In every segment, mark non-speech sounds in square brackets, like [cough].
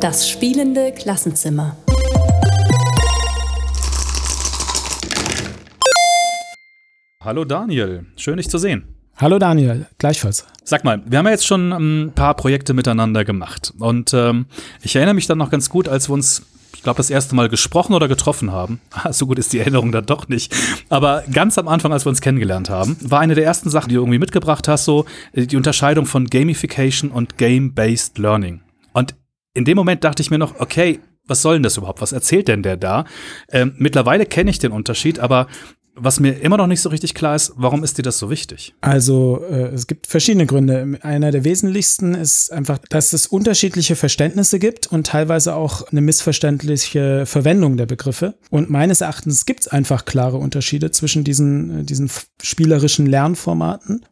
Das spielende Klassenzimmer. Hallo Daniel, schön dich zu sehen. Hallo Daniel, gleichfalls. Sag mal, wir haben ja jetzt schon ein paar Projekte miteinander gemacht. Und ähm, ich erinnere mich dann noch ganz gut, als wir uns, ich glaube, das erste Mal gesprochen oder getroffen haben. [laughs] Ah, so gut ist die Erinnerung dann doch nicht. Aber ganz am Anfang, als wir uns kennengelernt haben, war eine der ersten Sachen, die du irgendwie mitgebracht hast, so äh, die Unterscheidung von Gamification und Game-Based Learning. Und in dem Moment dachte ich mir noch, okay, was soll denn das überhaupt? Was erzählt denn der da? Ähm, mittlerweile kenne ich den Unterschied, aber was mir immer noch nicht so richtig klar ist, warum ist dir das so wichtig? Also äh, es gibt verschiedene Gründe. Einer der wesentlichsten ist einfach, dass es unterschiedliche Verständnisse gibt und teilweise auch eine missverständliche Verwendung der Begriffe. Und meines Erachtens gibt es einfach klare Unterschiede zwischen diesen, äh, diesen spielerischen Lernformaten.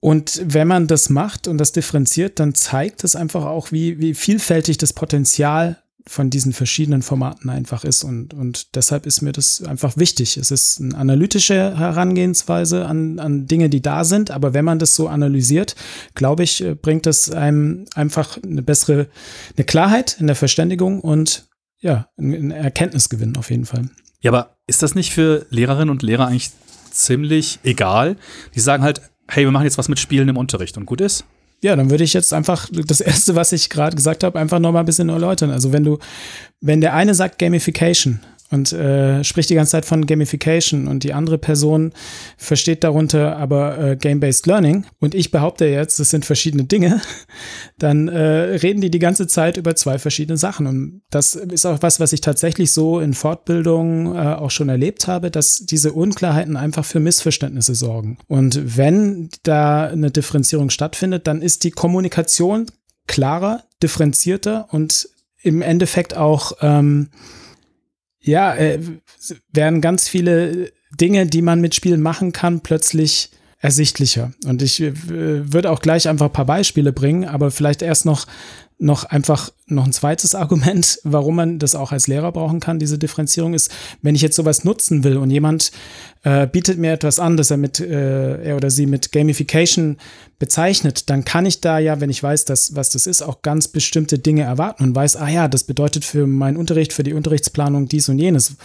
Und wenn man das macht und das differenziert, dann zeigt es einfach auch, wie, wie vielfältig das Potenzial von diesen verschiedenen Formaten einfach ist. Und, und deshalb ist mir das einfach wichtig. Es ist eine analytische Herangehensweise an, an Dinge, die da sind. Aber wenn man das so analysiert, glaube ich, äh, bringt das einem einfach eine bessere, eine Klarheit in der Verständigung und ja, ein Erkenntnisgewinn auf jeden Fall. Ja, aber ist das nicht für Lehrerinnen und Lehrer eigentlich ziemlich egal? Die sagen halt, hey, wir machen jetzt was mit Spielen im Unterricht und gut ist? Ja, dann würde ich jetzt einfach das erste, was ich gerade gesagt habe, einfach nochmal ein bisschen erläutern. Also wenn du, wenn der eine sagt Gamification und äh, spricht die ganze Zeit von Gamification. Und die andere Person versteht darunter aber äh, Game-Based Learning. Und ich behaupte jetzt, das sind verschiedene Dinge, [laughs] dann äh, reden die die ganze Zeit über zwei verschiedene Sachen. Und das ist auch was, was ich tatsächlich so in Fortbildungen äh, auch schon erlebt habe, dass diese Unklarheiten einfach für Missverständnisse sorgen. Und wenn da eine Differenzierung stattfindet, dann ist die Kommunikation klarer, differenzierter und im Endeffekt auch ähm, ja, äh, werden ganz viele Dinge, die man mit Spielen machen kann, plötzlich ersichtlicher. Und ich äh, würde auch gleich einfach ein paar Beispiele bringen, aber vielleicht erst noch noch einfach noch ein zweites Argument, warum man das auch als Lehrer brauchen kann, diese Differenzierung ist, wenn ich jetzt sowas nutzen will und jemand äh, bietet mir etwas an, das er mit äh, er oder sie mit Gamification bezeichnet, dann kann ich da ja, wenn ich weiß, dass, was das ist, auch ganz bestimmte Dinge erwarten und weiß, ah ja, das bedeutet für meinen Unterricht, für die Unterrichtsplanung dies und jenes.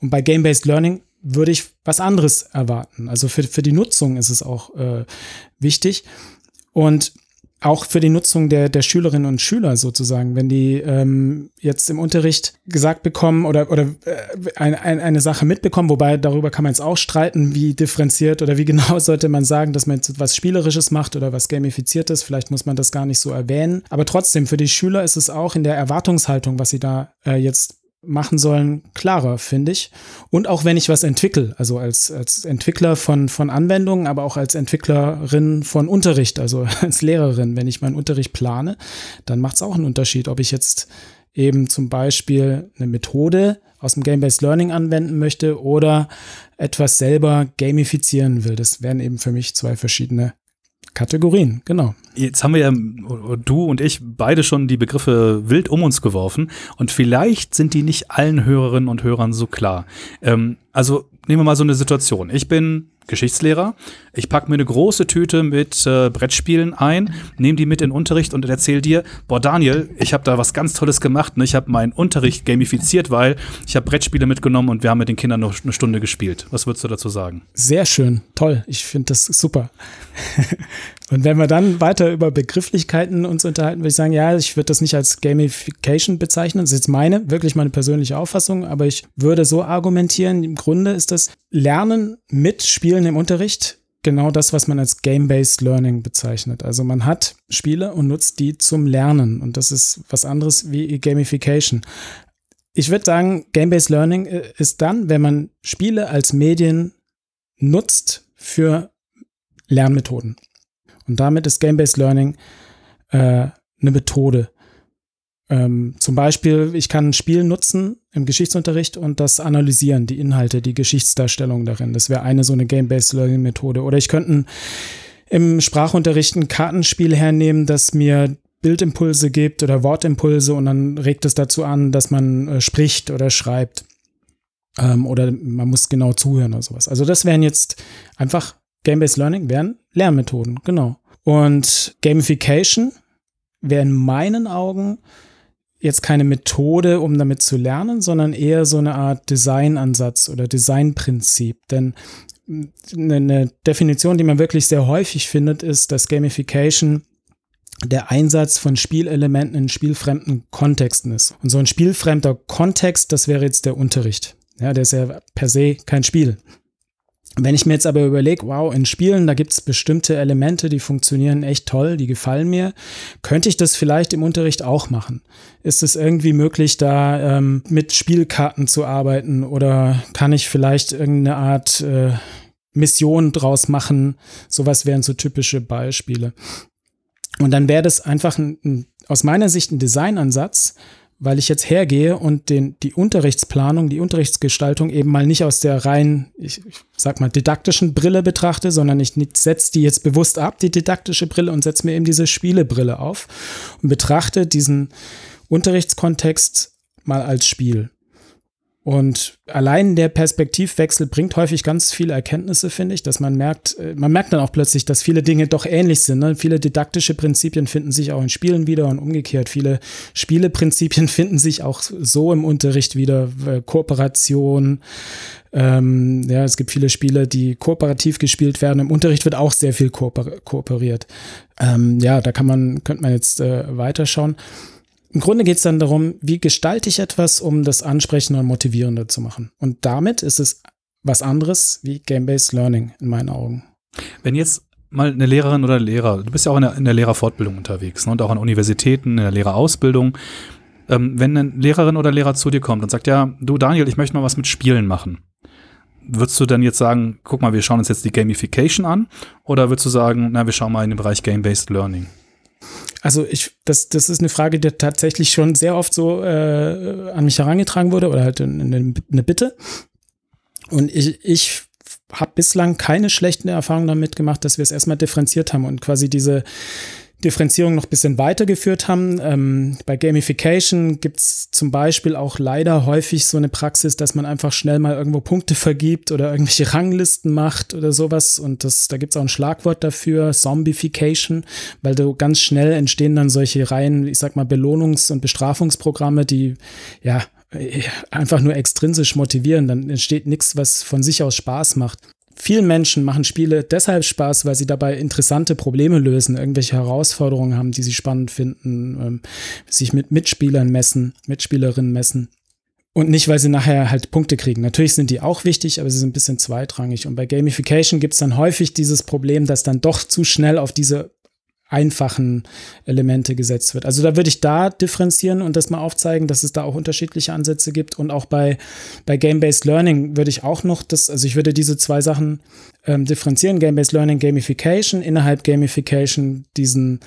Und bei Game-Based Learning würde ich was anderes erwarten. Also für, für die Nutzung ist es auch äh, wichtig. Und auch für die Nutzung der, der Schülerinnen und Schüler sozusagen, wenn die ähm, jetzt im Unterricht gesagt bekommen oder, oder äh, ein, ein, eine Sache mitbekommen, wobei darüber kann man jetzt auch streiten, wie differenziert oder wie [laughs] genau sollte man sagen, dass man jetzt was Spielerisches macht oder was Gamifiziertes, vielleicht muss man das gar nicht so erwähnen. Aber trotzdem, für die Schüler ist es auch in der Erwartungshaltung, was sie da äh, jetzt machen sollen, klarer, finde ich. Und auch wenn ich was entwickle, also als, als Entwickler von, von Anwendungen, aber auch als Entwicklerin von Unterricht, also [laughs] als Lehrerin, wenn ich meinen Unterricht plane, dann macht es auch einen Unterschied, ob ich jetzt eben zum Beispiel eine Methode aus dem Game-Based Learning anwenden möchte oder etwas selber gamifizieren will. Das wären eben für mich zwei verschiedene Kategorien, genau. Jetzt haben wir ja, du und ich, beide schon die Begriffe wild um uns geworfen und vielleicht sind die nicht allen Hörerinnen und Hörern so klar. Ähm, also nehmen wir mal so eine Situation. Ich bin Geschichtslehrer. Ich packe mir eine große Tüte mit äh, Brettspielen ein, nehme die mit in den Unterricht und erzähle dir, boah Daniel, ich habe da was ganz Tolles gemacht. Ne? Ich habe meinen Unterricht gamifiziert, weil ich habe Brettspiele mitgenommen und wir haben mit den Kindern noch eine Stunde gespielt. Was würdest du dazu sagen? Sehr schön, toll. Ich finde das super. [laughs] und wenn wir dann weiter über Begrifflichkeiten uns unterhalten, würde ich sagen, ja, ich würde das nicht als Gamification bezeichnen. Das ist jetzt meine, wirklich meine persönliche Auffassung, aber ich würde so argumentieren, im Grunde ist das Lernen mit Spielen im Unterricht genau das, was man als Game-Based Learning bezeichnet. Also man hat Spiele und nutzt die zum Lernen und das ist was anderes wie Gamification. Ich würde sagen, Game-Based Learning äh, ist dann, wenn man Spiele als Medien nutzt für Lernmethoden. Und damit ist Game-Based Learning äh, eine Methode. Ähm, zum Beispiel, ich kann ein Spiel nutzen im Geschichtsunterricht und das analysieren, die Inhalte, die Geschichtsdarstellung darin. Das wäre eine so eine Game-Based Learning-Methode. Oder ich könnte im Sprachunterricht ein Kartenspiel hernehmen, das mir Bildimpulse gibt oder Wortimpulse und dann regt es dazu an, dass man äh, spricht oder schreibt. Ähm, oder man muss genau zuhören oder sowas. Also das wären jetzt einfach Game-Based Learning, wären Lernmethoden, genau. Und Gamification wäre in meinen Augen jetzt keine Methode, um damit zu lernen, sondern eher so eine Art Designansatz oder Designprinzip. Denn eine Definition, die man wirklich sehr häufig findet, ist, dass Gamification der Einsatz von Spielelementen in spielfremden Kontexten ist. Und so ein spielfremder Kontext, das wäre jetzt der Unterricht. Ja, der ist ja per se kein Spiel. Wenn ich mir jetzt aber überlege, wow, in Spielen, da gibt es bestimmte Elemente, die funktionieren echt toll, die gefallen mir, könnte ich das vielleicht im Unterricht auch machen? Ist es irgendwie möglich, da ähm, mit Spielkarten zu arbeiten oder kann ich vielleicht irgendeine Art äh, Mission draus machen? Sowas wären so typische Beispiele. Und dann wäre das einfach ein, ein, aus meiner Sicht ein Designansatz, weil ich jetzt hergehe und den, die Unterrichtsplanung, die Unterrichtsgestaltung eben mal nicht aus der rein, ich, ich sag mal, didaktischen Brille betrachte, sondern ich setze die jetzt bewusst ab, die didaktische Brille, und setze mir eben diese Spielebrille auf und betrachte diesen Unterrichtskontext mal als Spiel. Und allein der Perspektivwechsel bringt häufig ganz viele Erkenntnisse, finde ich, dass man merkt, äh, man merkt dann auch plötzlich, dass viele Dinge doch ähnlich sind. Ne? Viele didaktische Prinzipien finden sich auch in Spielen wieder und umgekehrt. Viele Spieleprinzipien [laughs] finden sich auch so im Unterricht wieder. Kooperation. Ähm, ja, es gibt viele Spiele, die kooperativ gespielt werden. Im Unterricht wird auch sehr viel kooper kooperiert. Ähm, ja, da kann man, könnte man jetzt äh, weiterschauen. Im Grunde geht es dann darum, wie gestalte ich etwas, um das ansprechender und motivierender zu machen. Und damit ist es was anderes wie Game-Based Learning in meinen Augen. Wenn jetzt mal eine Lehrerin oder Lehrer, du bist ja auch in der, in der Lehrerfortbildung unterwegs ne, und auch an Universitäten, in der Lehrerausbildung. Ähm, wenn eine Lehrerin oder Lehrer zu dir kommt und sagt, ja, du Daniel, ich möchte mal was mit Spielen machen. Würdest du dann jetzt sagen, guck mal, wir schauen uns jetzt die Gamification an? Oder würdest du sagen, na, wir schauen mal in den Bereich Game-Based Learning? Also ich, das, das ist eine Frage, die tatsächlich schon sehr oft so äh, an mich herangetragen wurde oder halt eine, eine Bitte. Und ich, ich habe bislang keine schlechten Erfahrungen damit gemacht, dass wir es erstmal differenziert haben und quasi diese Differenzierung noch ein bisschen weitergeführt haben. Ähm, bei Gamification gibt es zum Beispiel auch leider häufig so eine Praxis, dass man einfach schnell mal irgendwo Punkte vergibt oder irgendwelche Ranglisten macht oder sowas. Und das, da gibt es auch ein Schlagwort dafür, Zombification, weil du ganz schnell entstehen dann solche Reihen, ich sag mal, Belohnungs- und Bestrafungsprogramme, die ja einfach nur extrinsisch motivieren. Dann entsteht nichts, was von sich aus Spaß macht vielen Menschen machen Spiele deshalb Spaß, weil sie dabei interessante Probleme lösen, irgendwelche Herausforderungen haben, die sie spannend finden, ähm, sich mit Mitspielern messen, Mitspielerinnen messen. Und nicht, weil sie nachher halt Punkte kriegen. Natürlich sind die auch wichtig, aber sie sind ein bisschen zweitrangig. Und bei Gamification gibt es dann häufig dieses Problem, dass dann doch zu schnell auf diese einfachen Elemente gesetzt wird. Also da würde ich da differenzieren und das mal aufzeigen, dass es da auch unterschiedliche Ansätze gibt. Und auch bei, bei Game-Based Learning würde ich auch noch das, also ich würde diese zwei Sachen ähm, differenzieren, Game-Based Learning, Gamification, innerhalb Gamification diesen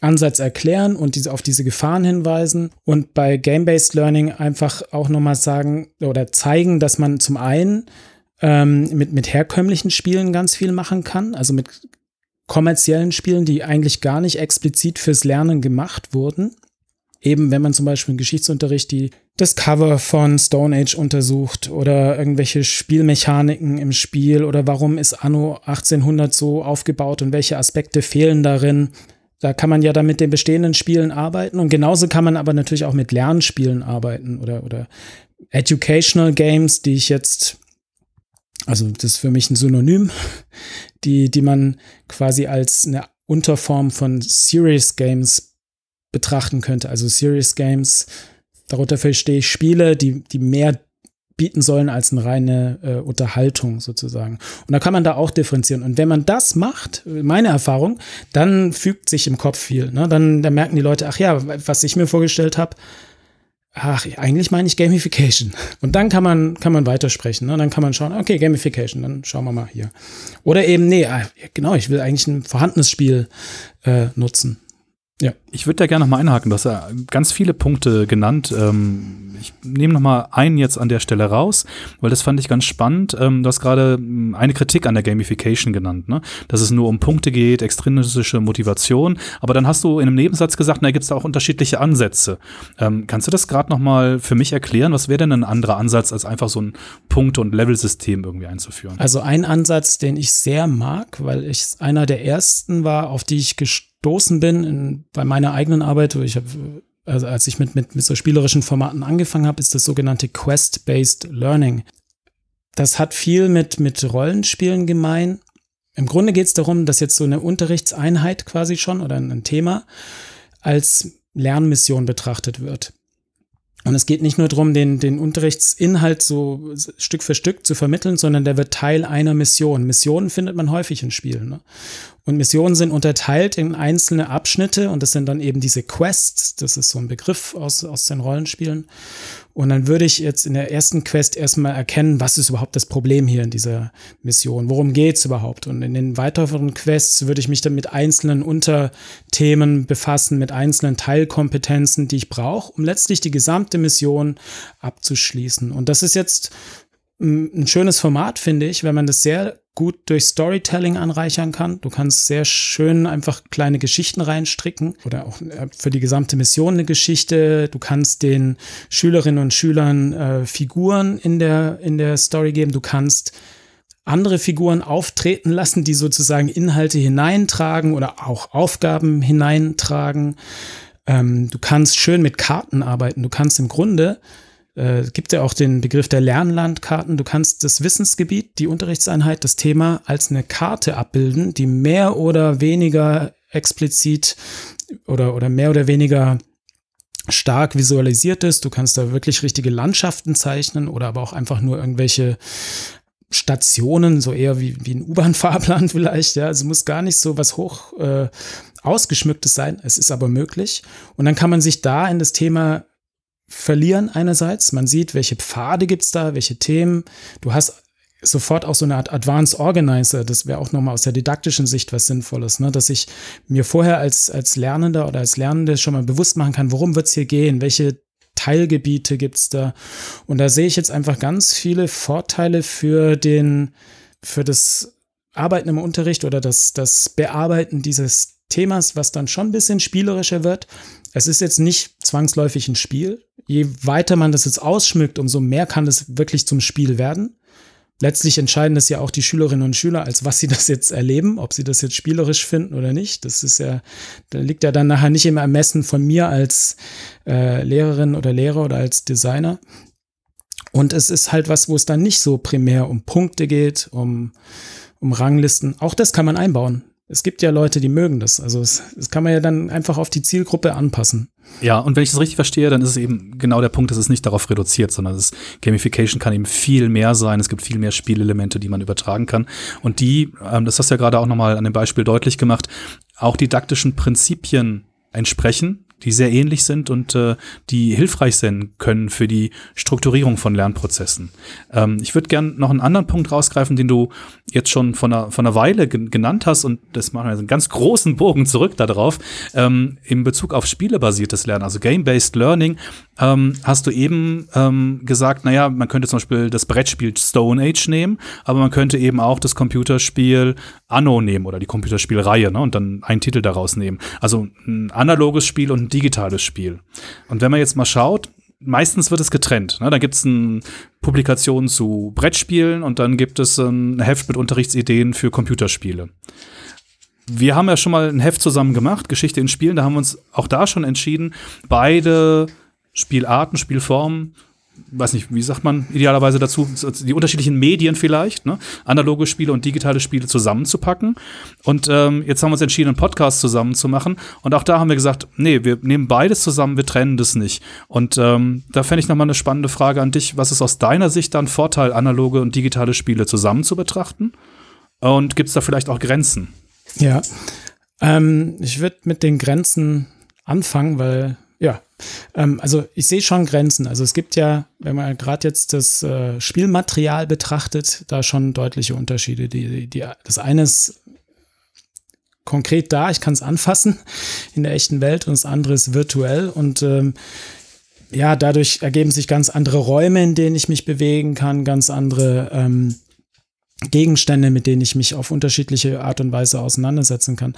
Ansatz erklären und diese, auf diese Gefahren hinweisen und bei Game-Based Learning einfach auch nochmal sagen oder zeigen, dass man zum einen ähm, mit, mit herkömmlichen Spielen ganz viel machen kann, also mit kommerziellen Spielen, die eigentlich gar nicht explizit fürs Lernen gemacht wurden. Eben wenn man zum Beispiel im Geschichtsunterricht die, das Cover von Stone Age untersucht oder irgendwelche Spielmechaniken im Spiel oder warum ist Anno 1800 so aufgebaut und welche Aspekte fehlen darin. Da kann man ja dann mit den bestehenden Spielen arbeiten und genauso kann man aber natürlich auch mit Lernspielen arbeiten oder, oder Educational Games, die ich jetzt also das ist für mich ein Synonym, die, die man quasi als eine Unterform von Serious Games betrachten könnte. Also Serious Games, darunter verstehe ich Spiele, die, die mehr bieten sollen als eine reine äh, Unterhaltung sozusagen. Und da kann man da auch differenzieren. Und wenn man das macht, meine Erfahrung, dann fügt sich im Kopf viel. Ne? Dann, dann merken die Leute, ach ja, was ich mir vorgestellt habe, ach, eigentlich meine ich Gamification. Und dann kann man, kann man weitersprechen. Ne? Dann kann man schauen, okay, Gamification, dann schauen wir mal hier. Oder eben, nee, ah, genau, ich will eigentlich ein vorhandenes Spiel äh, nutzen. Ja. Ich würde da gerne noch mal einhaken. Du hast ja ganz viele Punkte genannt. Ähm, ich nehme noch mal einen jetzt an der Stelle raus, weil das fand ich ganz spannend. Ähm, du hast gerade ähm, eine Kritik an der Gamification genannt, ne? dass es nur um Punkte geht, extrinsische Motivation. Aber dann hast du in einem Nebensatz gesagt, da gibt es da auch unterschiedliche Ansätze. Ähm, kannst du das gerade noch mal für mich erklären? Was wäre denn ein anderer Ansatz, als einfach so ein Punkte- und Level-System irgendwie einzuführen? Also ein Ansatz, den ich sehr mag, weil ich einer der ersten war, auf die ich gestoßen bin in, bei meiner eigenen Arbeit. Ich habe also als ich mit, mit, mit so spielerischen Formaten angefangen habe, ist das sogenannte Quest-Based Learning. Das hat viel mit, mit Rollenspielen gemein. Im Grunde geht es darum, dass jetzt so eine Unterrichtseinheit quasi schon oder ein Thema als Lernmission betrachtet wird. Und es geht nicht nur darum, den, den Unterrichtsinhalt so Stück für Stück zu vermitteln, sondern der wird Teil einer Mission. Missionen findet man häufig in Spielen. Ne? Und Missionen sind unterteilt in einzelne Abschnitte und das sind dann eben diese Quests. Das ist so ein Begriff aus, aus den Rollenspielen. Und dann würde ich jetzt in der ersten Quest erstmal erkennen, was ist überhaupt das Problem hier in dieser Mission? Worum geht's überhaupt? Und in den weiteren Quests würde ich mich dann mit einzelnen Unterthemen befassen, mit einzelnen Teilkompetenzen, die ich brauche, um letztlich die gesamte Mission abzuschließen. Und das ist jetzt ein schönes Format, finde ich, wenn man das sehr gut durch Storytelling anreichern kann. Du kannst sehr schön einfach kleine Geschichten reinstricken oder auch äh, für die gesamte Mission eine Geschichte. Du kannst den Schülerinnen und Schülern äh, Figuren in der, in der Story geben. Du kannst andere Figuren auftreten lassen, die sozusagen Inhalte hineintragen oder auch Aufgaben hineintragen. Ähm, du kannst schön mit Karten arbeiten. Du kannst im Grunde äh, gibt ja auch den Begriff der Lernlandkarten. Du kannst das Wissensgebiet, die Unterrichtseinheit, das Thema als eine Karte abbilden, die mehr oder weniger explizit oder, oder mehr oder weniger stark visualisiert ist. Du kannst da wirklich richtige Landschaften zeichnen oder aber auch einfach nur irgendwelche Stationen, so eher wie, wie ein U-Bahn-Fahrplan [laughs] vielleicht. Ja, also muss gar nicht so was hoch äh, ausgeschmücktes sein. Es ist aber möglich. Und dann kann man sich da in das Thema verlieren einerseits. Man sieht, welche Pfade gibt's da, welche Themen. Du hast sofort auch so eine Art Advanced Organizer. Das wäre auch nochmal aus der didaktischen Sicht was Sinnvolles, ne? dass ich mir vorher als, als Lernender oder als Lernende schon mal bewusst machen kann, worum wird's hier gehen, welche Teilgebiete gibt's da. Und da sehe ich jetzt einfach ganz viele Vorteile für den, für das Arbeiten im Unterricht oder das, das Bearbeiten dieses Themas, was dann schon ein bisschen spielerischer wird. Es ist jetzt nicht zwangsläufig ein Spiel. Je weiter man das jetzt ausschmückt, umso mehr kann es wirklich zum Spiel werden. Letztlich entscheiden das ja auch die Schülerinnen und Schüler, als was sie das jetzt erleben, ob sie das jetzt spielerisch finden oder nicht. Das ist ja, da liegt ja dann nachher nicht im Ermessen von mir als äh, Lehrerin oder Lehrer oder als Designer. Und es ist halt was, wo es dann nicht so primär um Punkte geht, um, um Ranglisten. Auch das kann man einbauen es gibt ja Leute, die mögen das. Also das, das kann man ja dann einfach auf die Zielgruppe anpassen. Ja, und wenn ich das richtig verstehe, dann ist es eben genau der Punkt, dass es nicht darauf reduziert, sondern das Gamification kann eben viel mehr sein. Es gibt viel mehr Spielelemente, die man übertragen kann. Und die, ähm, das hast du ja gerade auch nochmal an dem Beispiel deutlich gemacht, auch didaktischen Prinzipien entsprechen, die sehr ähnlich sind und äh, die hilfreich sein können für die Strukturierung von Lernprozessen. Ähm, ich würde gern noch einen anderen Punkt rausgreifen, den du jetzt schon von einer, von einer Weile genannt hast und das machen wir einen ganz großen Bogen zurück darauf. Ähm, in Bezug auf spielebasiertes Lernen, also Game-Based Learning, ähm, hast du eben ähm, gesagt, naja, man könnte zum Beispiel das Brettspiel Stone Age nehmen, aber man könnte eben auch das Computerspiel Anno nehmen oder die Computerspielreihe ne, und dann einen Titel daraus nehmen. Also ein analoges Spiel und ein digitales Spiel. Und wenn man jetzt mal schaut, meistens wird es getrennt. Ne? Da gibt es eine Publikation zu Brettspielen und dann gibt es ein Heft mit Unterrichtsideen für Computerspiele. Wir haben ja schon mal ein Heft zusammen gemacht, Geschichte in Spielen. Da haben wir uns auch da schon entschieden, beide Spielarten, Spielformen weiß nicht, wie sagt man idealerweise dazu, die unterschiedlichen Medien vielleicht, ne? analoge Spiele und digitale Spiele zusammenzupacken. Und ähm, jetzt haben wir uns entschieden, einen Podcast zusammen zu machen. Und auch da haben wir gesagt, nee, wir nehmen beides zusammen, wir trennen das nicht. Und ähm, da fände ich nochmal eine spannende Frage an dich. Was ist aus deiner Sicht dann Vorteil, analoge und digitale Spiele zusammen zu betrachten? Und gibt es da vielleicht auch Grenzen? Ja, ähm, ich würde mit den Grenzen anfangen, weil ja, ähm, also ich sehe schon Grenzen. Also es gibt ja, wenn man gerade jetzt das äh, Spielmaterial betrachtet, da schon deutliche Unterschiede. Die, die, das eine ist konkret da, ich kann es anfassen [laughs] in der echten Welt und das andere ist virtuell. Und ähm, ja, dadurch ergeben sich ganz andere Räume, in denen ich mich bewegen kann, ganz andere ähm, Gegenstände, mit denen ich mich auf unterschiedliche Art und Weise auseinandersetzen kann.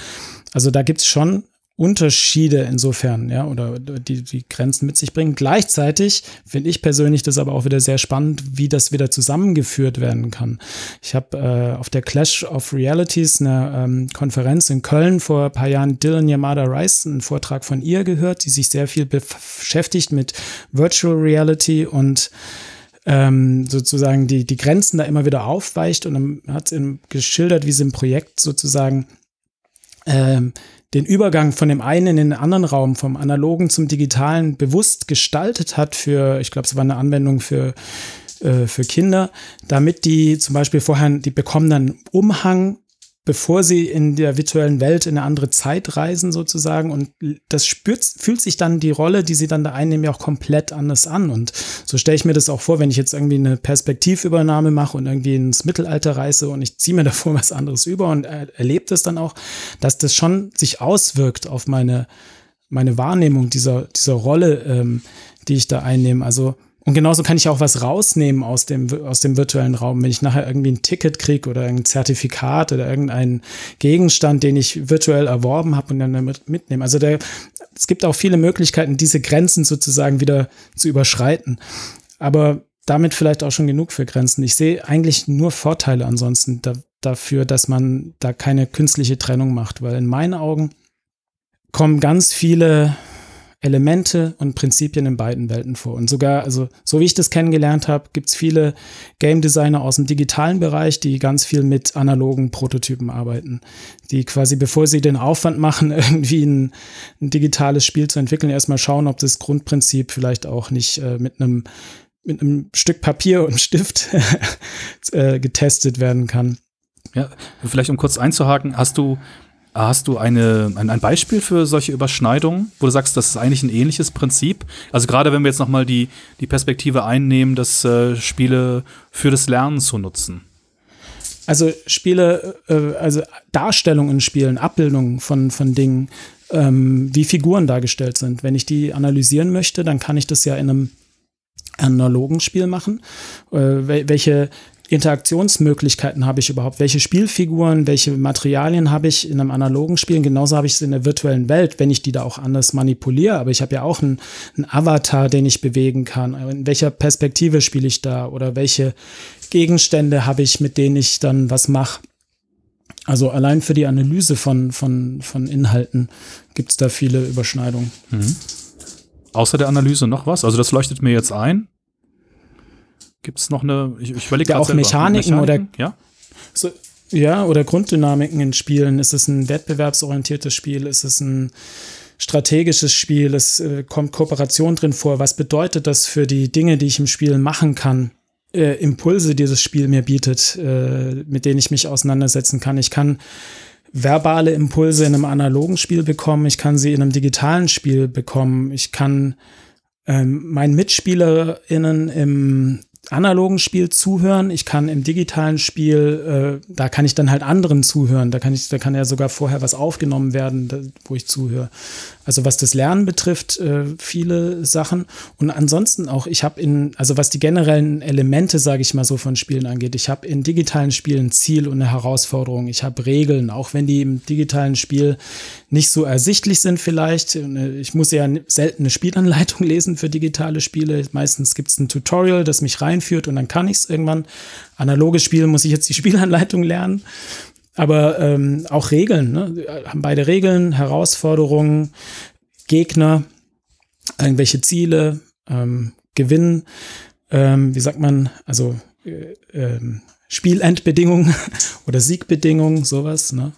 Also da gibt's schon Unterschiede insofern, ja, oder die, die Grenzen mit sich bringen. Gleichzeitig finde ich persönlich das aber auch wieder sehr spannend, wie das wieder zusammengeführt werden kann. Ich habe äh, auf der Clash of Realities eine ähm, Konferenz in Köln vor ein paar Jahren Dylan Yamada Rice einen Vortrag von ihr gehört, die sich sehr viel beschäftigt mit Virtual Reality und ähm, sozusagen die, die Grenzen da immer wieder aufweicht und dann hat sie geschildert, wie sie im Projekt sozusagen ähm, den Übergang von dem einen in den anderen Raum, vom analogen zum digitalen, bewusst gestaltet hat für, ich glaube, es war eine Anwendung für, äh, für Kinder, damit die zum Beispiel vorher, die bekommen dann Umhang bevor sie in der virtuellen Welt in eine andere Zeit reisen sozusagen und das spürt, fühlt sich dann die Rolle, die sie dann da einnehmen, ja auch komplett anders an und so stelle ich mir das auch vor, wenn ich jetzt irgendwie eine Perspektivübernahme mache und irgendwie ins Mittelalter reise und ich ziehe mir [laughs] davor was anderes über und er, erlebe das dann auch, dass das schon sich auswirkt auf meine, meine Wahrnehmung dieser, dieser Rolle, ähm, die ich da einnehme. Also und genauso kann ich auch was rausnehmen aus dem, aus dem virtuellen Raum. Wenn ich nachher irgendwie ein Ticket kriege oder ein Zertifikat oder irgendeinen Gegenstand, den ich virtuell erworben habe und dann damit mitnehme. Also der, es gibt auch viele Möglichkeiten, diese Grenzen sozusagen wieder zu überschreiten. Aber damit vielleicht auch schon genug für Grenzen. Ich sehe eigentlich nur Vorteile ansonsten da, dafür, dass man da keine künstliche Trennung macht, weil in meinen Augen kommen ganz viele Elemente und Prinzipien in beiden Welten vor. Und sogar, also so wie ich das kennengelernt habe, gibt es viele Game Designer aus dem digitalen Bereich, die ganz viel mit analogen Prototypen arbeiten. Die quasi, bevor sie den Aufwand machen, [laughs] irgendwie ein, ein digitales Spiel zu entwickeln, erstmal schauen, ob das Grundprinzip vielleicht auch nicht äh, mit einem mit einem Stück Papier und Stift [laughs] äh, getestet werden kann. Ja, vielleicht um kurz einzuhaken, hast du Hast du eine, ein, ein, Beispiel für solche Überschneidungen, wo du sagst, das ist eigentlich ein ähnliches Prinzip? Also gerade wenn wir jetzt nochmal die, die Perspektive einnehmen, dass äh, Spiele für das Lernen zu nutzen. Also Spiele, äh, also Darstellungen in Spielen, Abbildungen von, von Dingen, ähm, wie Figuren dargestellt sind. Wenn ich die analysieren möchte, dann kann ich das ja in einem analogen Spiel machen. Äh, welche Interaktionsmöglichkeiten habe ich überhaupt? Welche Spielfiguren, welche Materialien habe ich in einem analogen Spiel? Genauso habe ich es in der virtuellen Welt, wenn ich die da auch anders manipuliere. Aber ich habe ja auch einen, einen Avatar, den ich bewegen kann. In welcher Perspektive spiele ich da? Oder welche Gegenstände habe ich, mit denen ich dann was mache? Also allein für die Analyse von, von, von Inhalten gibt es da viele Überschneidungen. Mhm. Außer der Analyse noch was? Also das leuchtet mir jetzt ein. Gibt es noch eine, ich, ich überlege ja, auch Mechaniken, Mechaniken, oder ja? So, ja, oder Grunddynamiken in Spielen. Ist es ein wettbewerbsorientiertes Spiel? Ist es ein strategisches Spiel? Es äh, kommt Kooperation drin vor. Was bedeutet das für die Dinge, die ich im Spiel machen kann? Äh, Impulse, die das Spiel mir bietet, äh, mit denen ich mich auseinandersetzen kann. Ich kann verbale Impulse in einem analogen Spiel bekommen. Ich kann sie in einem digitalen Spiel bekommen. Ich kann ähm, meinen MitspielerInnen im analogen Spiel zuhören, ich kann im digitalen Spiel, äh, da kann ich dann halt anderen zuhören, da kann ich, da kann ja sogar vorher was aufgenommen werden, da, wo ich zuhöre. Also was das Lernen betrifft, äh, viele Sachen. Und ansonsten auch, ich habe in, also was die generellen Elemente, sage ich mal so, von Spielen angeht, ich habe in digitalen Spielen ein Ziel und eine Herausforderung. Ich habe Regeln, auch wenn die im digitalen Spiel nicht so ersichtlich sind vielleicht. Äh, ich muss ja selten eine Spielanleitung [laughs] lesen für digitale Spiele. Meistens gibt es ein Tutorial, das mich reinführt und dann kann ich es irgendwann. Analoges Spiel muss ich jetzt die [laughs] Spielanleitung lernen. Aber ähm, auch Regeln, ne? haben beide Regeln, Herausforderungen, Gegner, irgendwelche Ziele, ähm, Gewinn, ähm, wie sagt man, also äh, ähm, Spielendbedingungen [laughs] oder Siegbedingungen, sowas. Ne?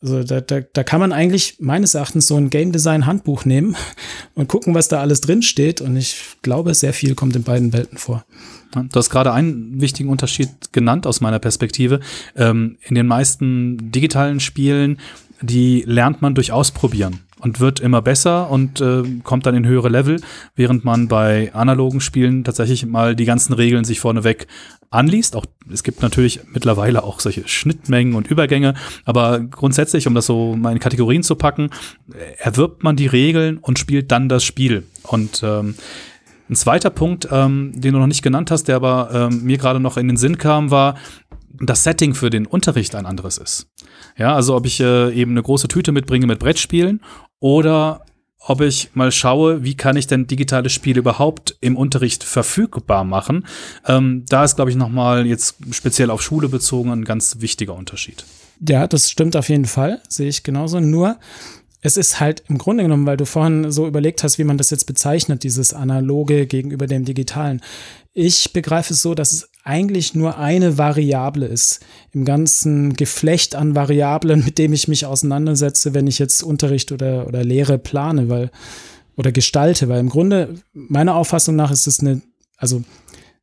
Also da, da, da kann man eigentlich meines Erachtens so ein Game Design Handbuch nehmen [laughs] und gucken, was da alles drin steht. Und ich glaube, sehr viel kommt in beiden Welten vor. Du hast gerade einen wichtigen Unterschied genannt aus meiner Perspektive. Ähm, in den meisten digitalen Spielen, die lernt man durch Ausprobieren und wird immer besser und äh, kommt dann in höhere Level, während man bei analogen Spielen tatsächlich mal die ganzen Regeln sich vorneweg anliest. Auch es gibt natürlich mittlerweile auch solche Schnittmengen und Übergänge, aber grundsätzlich, um das so mal in Kategorien zu packen, erwirbt man die Regeln und spielt dann das Spiel. Und ähm, Ein zweiter Punkt, ähm, den du noch nicht genannt hast, der aber ähm, mir gerade noch in den Sinn kam, war, das Setting für den Unterricht ein anderes ist. Ja, also ob ich äh, eben eine große Tüte mitbringe mit Brettspielen oder ob ich mal schaue, wie kann ich denn digitale Spiele überhaupt im Unterricht verfügbar machen. Ähm, da ist, glaube ich, nochmal jetzt speziell auf Schule bezogen ein ganz wichtiger Unterschied. Ja, das stimmt auf jeden Fall, sehe ich genauso. Nur, es ist halt im Grunde genommen, weil du vorhin so überlegt hast, wie man das jetzt bezeichnet, dieses analoge gegenüber dem digitalen. Ich begreife es so, dass es eigentlich nur eine Variable ist im ganzen Geflecht an Variablen, mit dem ich mich auseinandersetze, wenn ich jetzt Unterricht oder, oder Lehre plane, weil oder gestalte, weil im Grunde meiner Auffassung nach ist es eine, also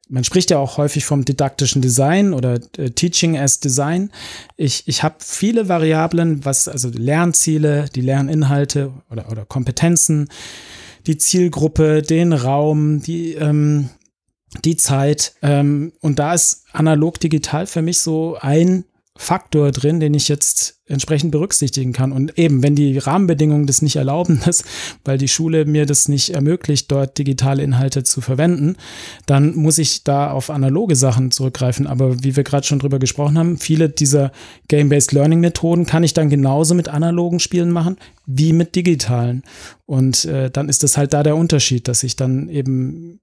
man spricht ja auch häufig vom didaktischen Design oder äh, Teaching as Design. Ich, ich habe viele Variablen, was also Lernziele, die Lerninhalte oder, oder Kompetenzen, die Zielgruppe, den Raum, die ähm, die Zeit. Ähm, und da ist analog digital für mich so ein Faktor drin, den ich jetzt entsprechend berücksichtigen kann. Und eben, wenn die Rahmenbedingungen das nicht erlauben, [laughs] das, weil die Schule mir das nicht ermöglicht, dort digitale Inhalte zu verwenden, dann muss ich da auf analoge Sachen zurückgreifen. Aber wie wir gerade schon drüber gesprochen haben, viele dieser Game-Based Learning Methoden kann ich dann genauso mit analogen Spielen machen wie mit digitalen. Und äh, dann ist das halt da der Unterschied, dass ich dann eben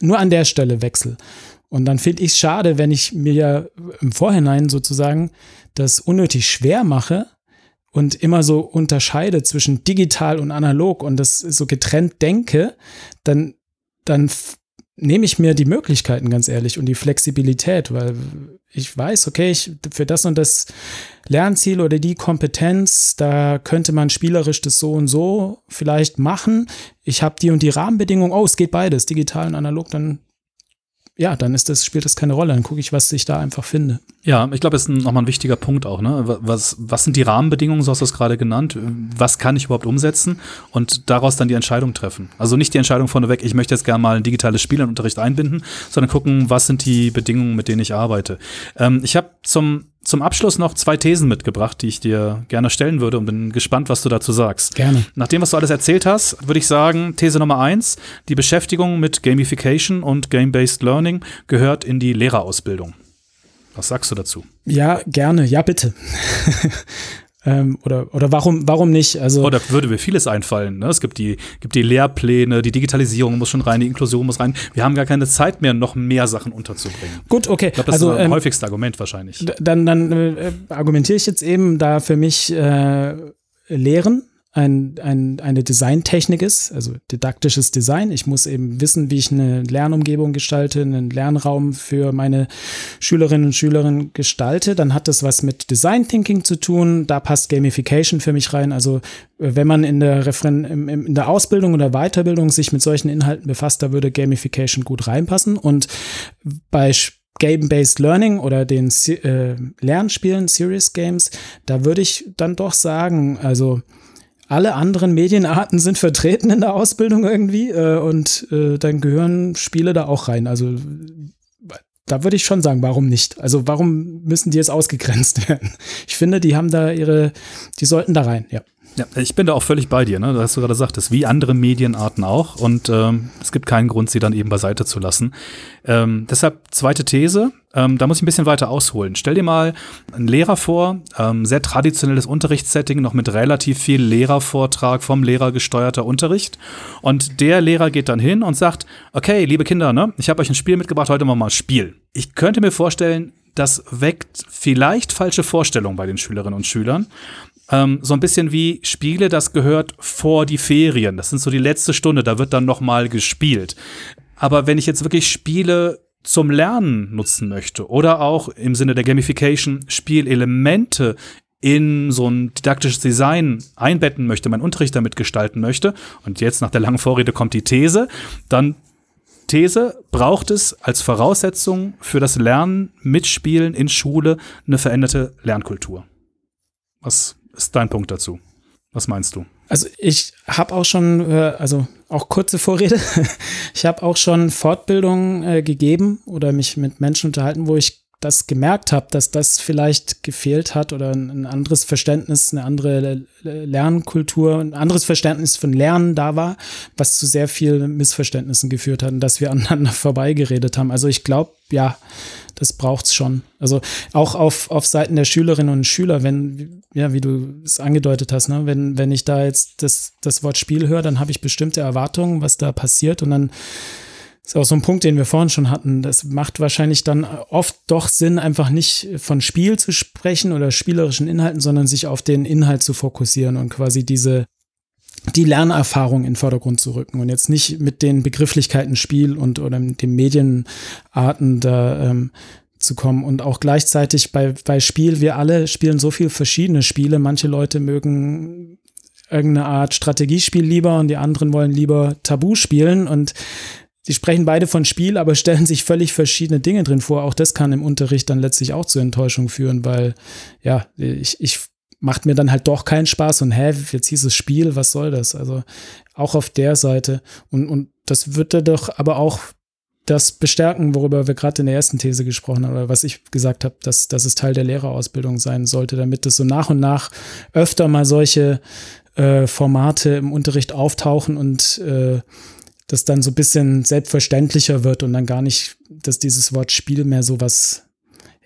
nur an der Stelle wechsel. Und dann finde ich es schade, wenn ich mir ja im Vorhinein sozusagen das unnötig schwer mache und immer so unterscheide zwischen digital und analog und das so getrennt denke, dann, dann nehme ich mir die Möglichkeiten ganz ehrlich und die Flexibilität, weil ich weiß, okay, ich, für das und das Lernziel oder die Kompetenz, da könnte man spielerisch das so und so vielleicht machen. Ich habe die und die Rahmenbedingungen, oh, es geht beides, digital und analog, dann ja, dann ist das, spielt das keine Rolle. Dann gucke ich, was ich da einfach finde. Ja, ich glaube, das ist nochmal ein wichtiger Punkt auch. Ne? Was, was sind die Rahmenbedingungen, so hast du es gerade genannt? Was kann ich überhaupt umsetzen? Und daraus dann die Entscheidung treffen. Also nicht die Entscheidung vorneweg, ich möchte jetzt gerne mal ein digitales Spiel in Unterricht einbinden, sondern gucken, was sind die Bedingungen, mit denen ich arbeite. Ähm, ich habe zum zum Abschluss noch zwei Thesen mitgebracht, die ich dir gerne stellen würde und bin gespannt, was du dazu sagst. Gerne. Nach dem, was du alles erzählt hast, würde ich sagen, These Nummer eins, die Beschäftigung mit Gamification und Game-Based Learning gehört in die Lehrerausbildung. Was sagst du dazu? Ja, gerne. Ja, bitte. [laughs] Ähm, oder, oder warum, warum nicht? Also oh, da würde mir vieles einfallen. Ne? Es gibt die, gibt die Lehrpläne, die Digitalisierung muss schon rein, die Inklusion muss rein. Wir haben gar keine Zeit mehr, noch mehr Sachen unterzubringen. Gut, okay. Ich glaube, das also, ist das ähm, häufigste Argument wahrscheinlich. Dann, dann äh, argumentiere ich jetzt eben, da für mich äh, Lehren ein, ein, eine Designtechnik ist, also didaktisches Design. Ich muss eben wissen, wie ich eine Lernumgebung gestalte, einen Lernraum für meine Schülerinnen und Schüler gestalte. Dann hat das was mit Design Thinking zu tun. Da passt Gamification für mich rein. Also wenn man in der, Referen in der Ausbildung oder Weiterbildung sich mit solchen Inhalten befasst, da würde Gamification gut reinpassen. Und bei Game-Based Learning oder den äh, Lernspielen, Serious Games, da würde ich dann doch sagen, also alle anderen Medienarten sind vertreten in der Ausbildung irgendwie äh, und äh, dann gehören Spiele da auch rein. Also da würde ich schon sagen, warum nicht? Also warum müssen die jetzt ausgegrenzt [laughs] werden? Ich finde, die haben da ihre, die sollten da rein, ja. Ja, ich bin da auch völlig bei dir, ne? Das hast du gerade gesagt, ist wie andere Medienarten auch und ähm, es gibt keinen Grund, sie dann eben beiseite zu lassen. Ähm, deshalb zweite These, ähm, da muss ich ein bisschen weiter ausholen. Stell dir mal einen Lehrer vor, ähm, sehr traditionelles Unterrichtssetting, noch mit relativ viel Lehrervortrag vom Lehrer gesteuerter Unterricht. Und der Lehrer geht dann hin und sagt, okay, liebe Kinder, ne, ich habe euch ein Spiel mitgebracht, heute machen wir mal ein Spiel. Ich könnte mir vorstellen, das weckt vielleicht falsche Vorstellungen bei den Schülerinnen und Schülern. Ähm, so ein bisschen wie Spiele, das gehört vor die Ferien. Das sind so die letzte Stunde, da wird dann noch mal gespielt. Aber wenn ich jetzt wirklich Spiele zum Lernen nutzen möchte oder auch im Sinne der Gamification Spielelemente in so ein didaktisches Design einbetten möchte, meinen Unterricht damit gestalten möchte, und jetzt nach der langen Vorrede kommt die These, dann These, braucht es als Voraussetzung für das Lernen, Mitspielen in Schule eine veränderte Lernkultur. Was ist dein Punkt dazu? Was meinst du? Also ich habe auch schon, äh, also auch kurze Vorrede, [laughs] ich habe auch schon Fortbildungen äh, gegeben oder mich mit Menschen unterhalten, wo ich das gemerkt habe, dass das vielleicht gefehlt hat oder ein, anderes Verständnis, eine andere Lernkultur, ein anderes Verständnis von Lernen da war, was zu sehr vielen Missverständnissen geführt hat und dass wir [laughs] aneinander vorbeigeredet haben. Also ich glaube, ja, das braucht's schon. Also auch auf, auf Seiten der Schülerinnen und Schüler, wenn, ja, wie du es angedeutet hast, ne, wenn, wenn ich da jetzt das, das Wort Spiel höre, dann habe ich bestimmte Erwartungen, was da passiert und dann ist auch so ein Punkt, den wir vorhin schon hatten. Das macht wahrscheinlich dann oft doch Sinn, einfach nicht von Spiel zu sprechen oder spielerischen Inhalten, sondern sich auf den Inhalt zu fokussieren und quasi diese die Lernerfahrung in den Vordergrund zu rücken und jetzt nicht mit den Begrifflichkeiten Spiel und oder mit den Medienarten da ähm, zu kommen und auch gleichzeitig bei, bei Spiel, wir alle spielen so viel verschiedene Spiele. Manche Leute mögen irgendeine Art Strategiespiel lieber und die anderen wollen lieber Tabu spielen und sie sprechen beide von Spiel, aber stellen sich völlig verschiedene Dinge drin vor. Auch das kann im Unterricht dann letztlich auch zu Enttäuschung führen, weil ja, ich, ich macht mir dann halt doch keinen Spaß und hä, jetzt hieß es Spiel, was soll das? Also auch auf der Seite. Und, und das wird doch aber auch das bestärken, worüber wir gerade in der ersten These gesprochen haben, oder was ich gesagt habe, dass, dass es Teil der Lehrerausbildung sein sollte, damit es so nach und nach öfter mal solche äh, Formate im Unterricht auftauchen und äh, das dann so ein bisschen selbstverständlicher wird und dann gar nicht, dass dieses Wort Spiel mehr so was,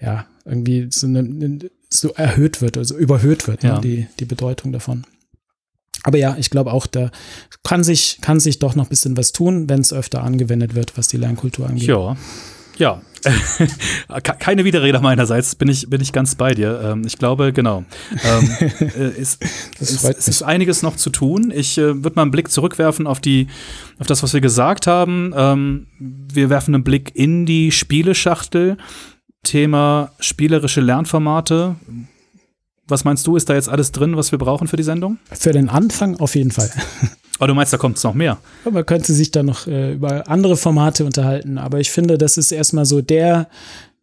ja, irgendwie so eine, so erhöht wird, also überhöht wird, ne, ja. ne, die, die Bedeutung davon. Aber ja, ich glaube auch, da kann sich, kann sich doch noch ein bisschen was tun, wenn es öfter angewendet wird, was die Lernkultur angeht. Ja. Ja, keine Widerrede meinerseits, bin ich, bin ich ganz bei dir. Ähm, ich glaube, genau. Ähm, [laughs] äh, ist, ist, es ist einiges noch zu tun. Ich äh, würde mal einen Blick zurückwerfen auf, die, auf das, was wir gesagt haben. Ähm, wir werfen einen Blick in die Spieleschachtel. Thema spielerische Lernformate. Was meinst du, ist da jetzt alles drin, was wir brauchen für die Sendung? Für den Anfang auf jeden Fall. Aber du meinst, da kommt es noch mehr? Man könnte sich da noch äh, über andere Formate unterhalten, aber ich finde, das ist erstmal so der,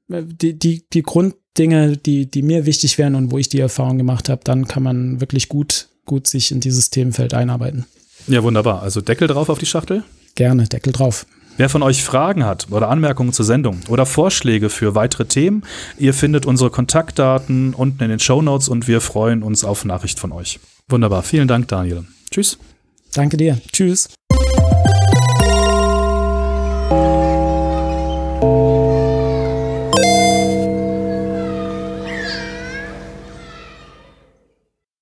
äh, die, die, die Grunddinge, die, die mir wichtig wären und wo ich die Erfahrung gemacht habe, dann kann man wirklich gut, gut sich in dieses Themenfeld einarbeiten. Ja, wunderbar. Also Deckel drauf auf die Schachtel? Gerne, Deckel drauf. Wer von euch Fragen hat oder Anmerkungen zur Sendung oder Vorschläge für weitere Themen, ihr findet unsere Kontaktdaten unten in den Show Notes und wir freuen uns auf Nachricht von euch. Wunderbar. Vielen Dank, Daniel. Tschüss. Danke dir. Tschüss.